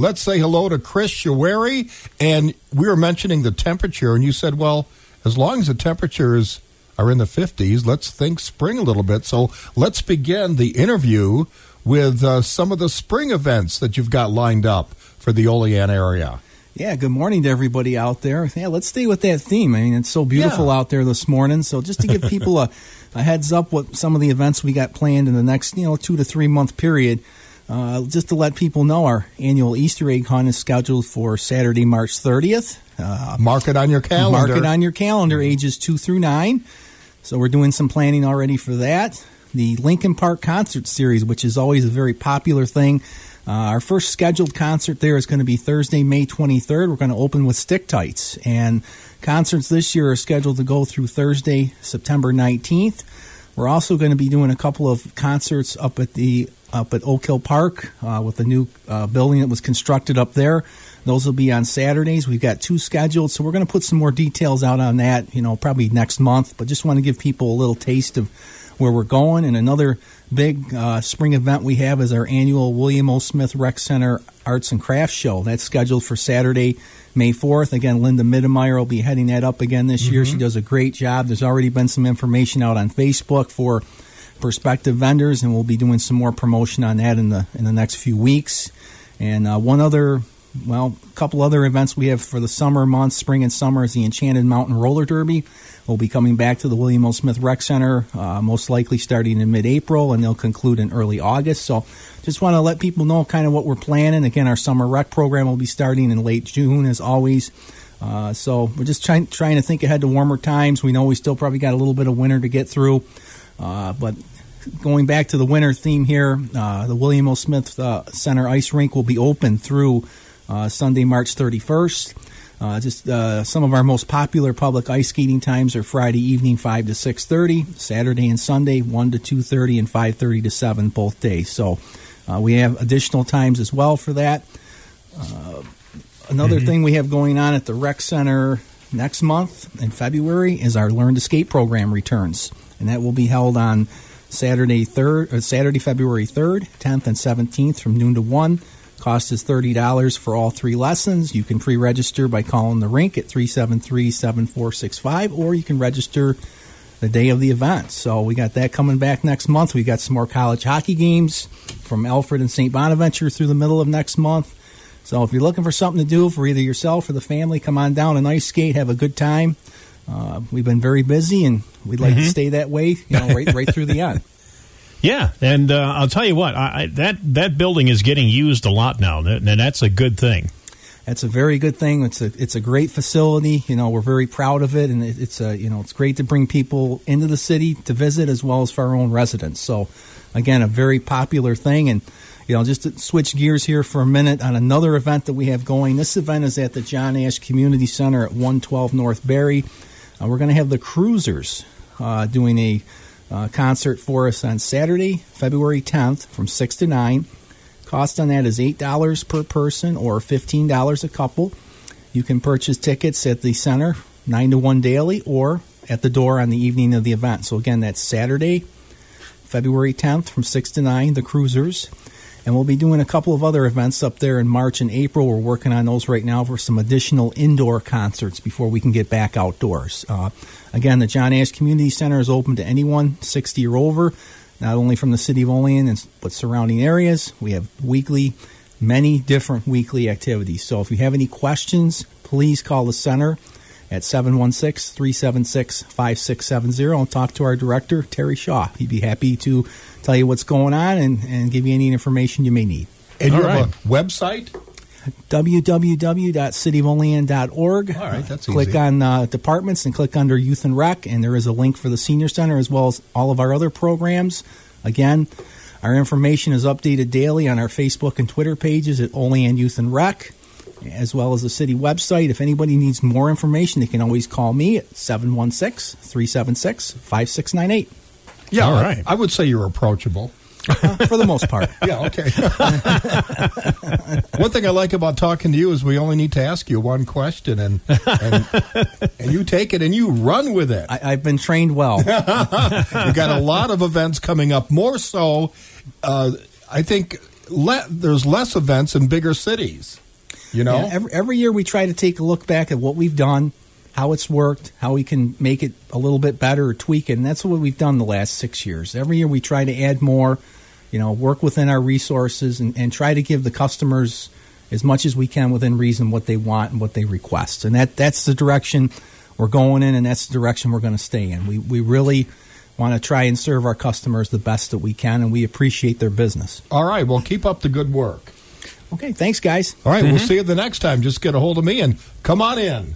Let's say hello to Kris Shewairy. And we were mentioning the temperature, and you said, well, as long as the temperatures are in the 50s, let's think spring a little bit. So let's begin the interview with uh, some of the spring events that you've got lined up for the Olean area. Yeah, good morning to everybody out there. Yeah, let's stay with that theme. I mean, it's so beautiful yeah. out there this morning. So just to give people a, a heads up what some of the events we got planned in the next, you know, two to three month period. Uh, just to let people know, our annual Easter egg hunt is scheduled for Saturday, March 30th. Uh, mark it on your calendar. Mark it on your calendar, ages two through nine. So we're doing some planning already for that. The Lincoln Park Concert Series, which is always a very popular thing. Uh, our first scheduled concert there is going to be Thursday, May 23rd. We're going to open with Stick Tights. And concerts this year are scheduled to go through Thursday, September 19th. We're also going to be doing a couple of concerts up at the up at Oak Hill Park uh, with the new uh, building that was constructed up there. Those will be on Saturdays. We've got two scheduled, so we're going to put some more details out on that, you know, probably next month. But just want to give people a little taste of where we're going. And another big uh, spring event we have is our annual William O. Smith Rec Center Arts and Crafts Show. That's scheduled for Saturday, May 4th. Again, Linda Mittemeyer will be heading that up again this mm-hmm. year. She does a great job. There's already been some information out on Facebook for prospective vendors, and we'll be doing some more promotion on that in the in the next few weeks. And uh, one other, well, a couple other events we have for the summer months, spring and summer, is the Enchanted Mountain Roller Derby. We'll be coming back to the William O. Smith Rec Center, uh, most likely starting in mid-April, and they'll conclude in early August. So, just want to let people know kind of what we're planning. Again, our summer rec program will be starting in late June, as always. Uh, so we're just trying trying to think ahead to warmer times. We know we still probably got a little bit of winter to get through. Uh, but going back to the winter theme here, uh, the William O. Smith uh, Center ice rink will be open through uh, Sunday, March 31st. Uh, just uh, some of our most popular public ice skating times are Friday evening 5 to 6:30, Saturday and Sunday 1 to 2:30, and 5:30 to 7 both days. So we have additional times as well for that. another mm-hmm. thing we have going on at the rec center next month in February is our Learn to Skate program returns and that will be held on Saturday third, uh, Saturday February third, tenth, and seventeenth from noon to one. Cost is thirty dollars for all three lessons. You can pre-register by calling the rink at 373-7465, or you can register the day of the event. So we got that coming back next month. We got some more college hockey games from Alfred and St. Bonaventure through the middle of next month. So if you're looking for something to do for either yourself or the family, come on down and ice skate, have a good time. Uh, we've been very busy, and we'd like mm-hmm. to stay that way, you know, right right through the end. Yeah, and uh, I'll tell you what, I, I, that that building is getting used a lot now, and that's a good thing. That's a very good thing. It's a it's a great facility. You know, we're very proud of it, and it, it's a you know it's great to bring people into the city to visit as well as for our own residents. So, again, a very popular thing, and you know, just to switch gears here for a minute on another event that we have going. This event is at the John Ash Community Center at 112 North Barry. Uh, we're going to have the Cruisers uh, doing a uh, concert for us on Saturday, February 10th from 6 to 9. Cost on that is $8 per person or $15 a couple. You can purchase tickets at the center, 9 to 1 daily, or at the door on the evening of the event. So, again, that's Saturday, February 10th from 6 to 9, the Cruisers. And we'll be doing a couple of other events up there in March and April. We're working on those right now for some additional indoor concerts before we can get back outdoors. Uh, again, the John Ash Community Center is open to anyone 60 or over, not only from the city of Olean but surrounding areas. We have weekly, many different weekly activities. So if you have any questions, please call the center at 716 376 5670 and talk to our director, Terry Shaw. He'd be happy to tell you what's going on and, and give you any information you may need. And you have a website? www.cityofolean.org. All right, that's easy. Click easy. on uh, departments and click under Youth and Rec, and there is a link for the Senior Center as well as all of our other programs. Again, our information is updated daily on our Facebook and Twitter pages at Olean Youth and Rec as well as the city website. If anybody needs more information, they can always call me at 716 376 5698. Yeah, all right. I would say you're approachable. Uh, for the most part. yeah, okay. one thing I like about talking to you is we only need to ask you one question, and and, and you take it and you run with it. I, have been trained well. We've got a lot of events coming up. More so, uh, I think le- there's less events in bigger cities. You know, Yeah, every, every year we try to take a look back at what we've done, how it's worked, how we can make it a little bit better or tweak it, and that's what we've done the last six years. Every year we try to add more, you know, work within our resources and, and try to give the customers as much as we can within reason what they want and what they request. And that that's the direction we're going in, and that's the direction we're going to stay in. We we really want to try and serve our customers the best that we can, and we appreciate their business. all right. Well, keep up the good work. Okay, thanks, guys. All right, we'll mm-hmm. see you the next time. Just get a hold of me and come on in.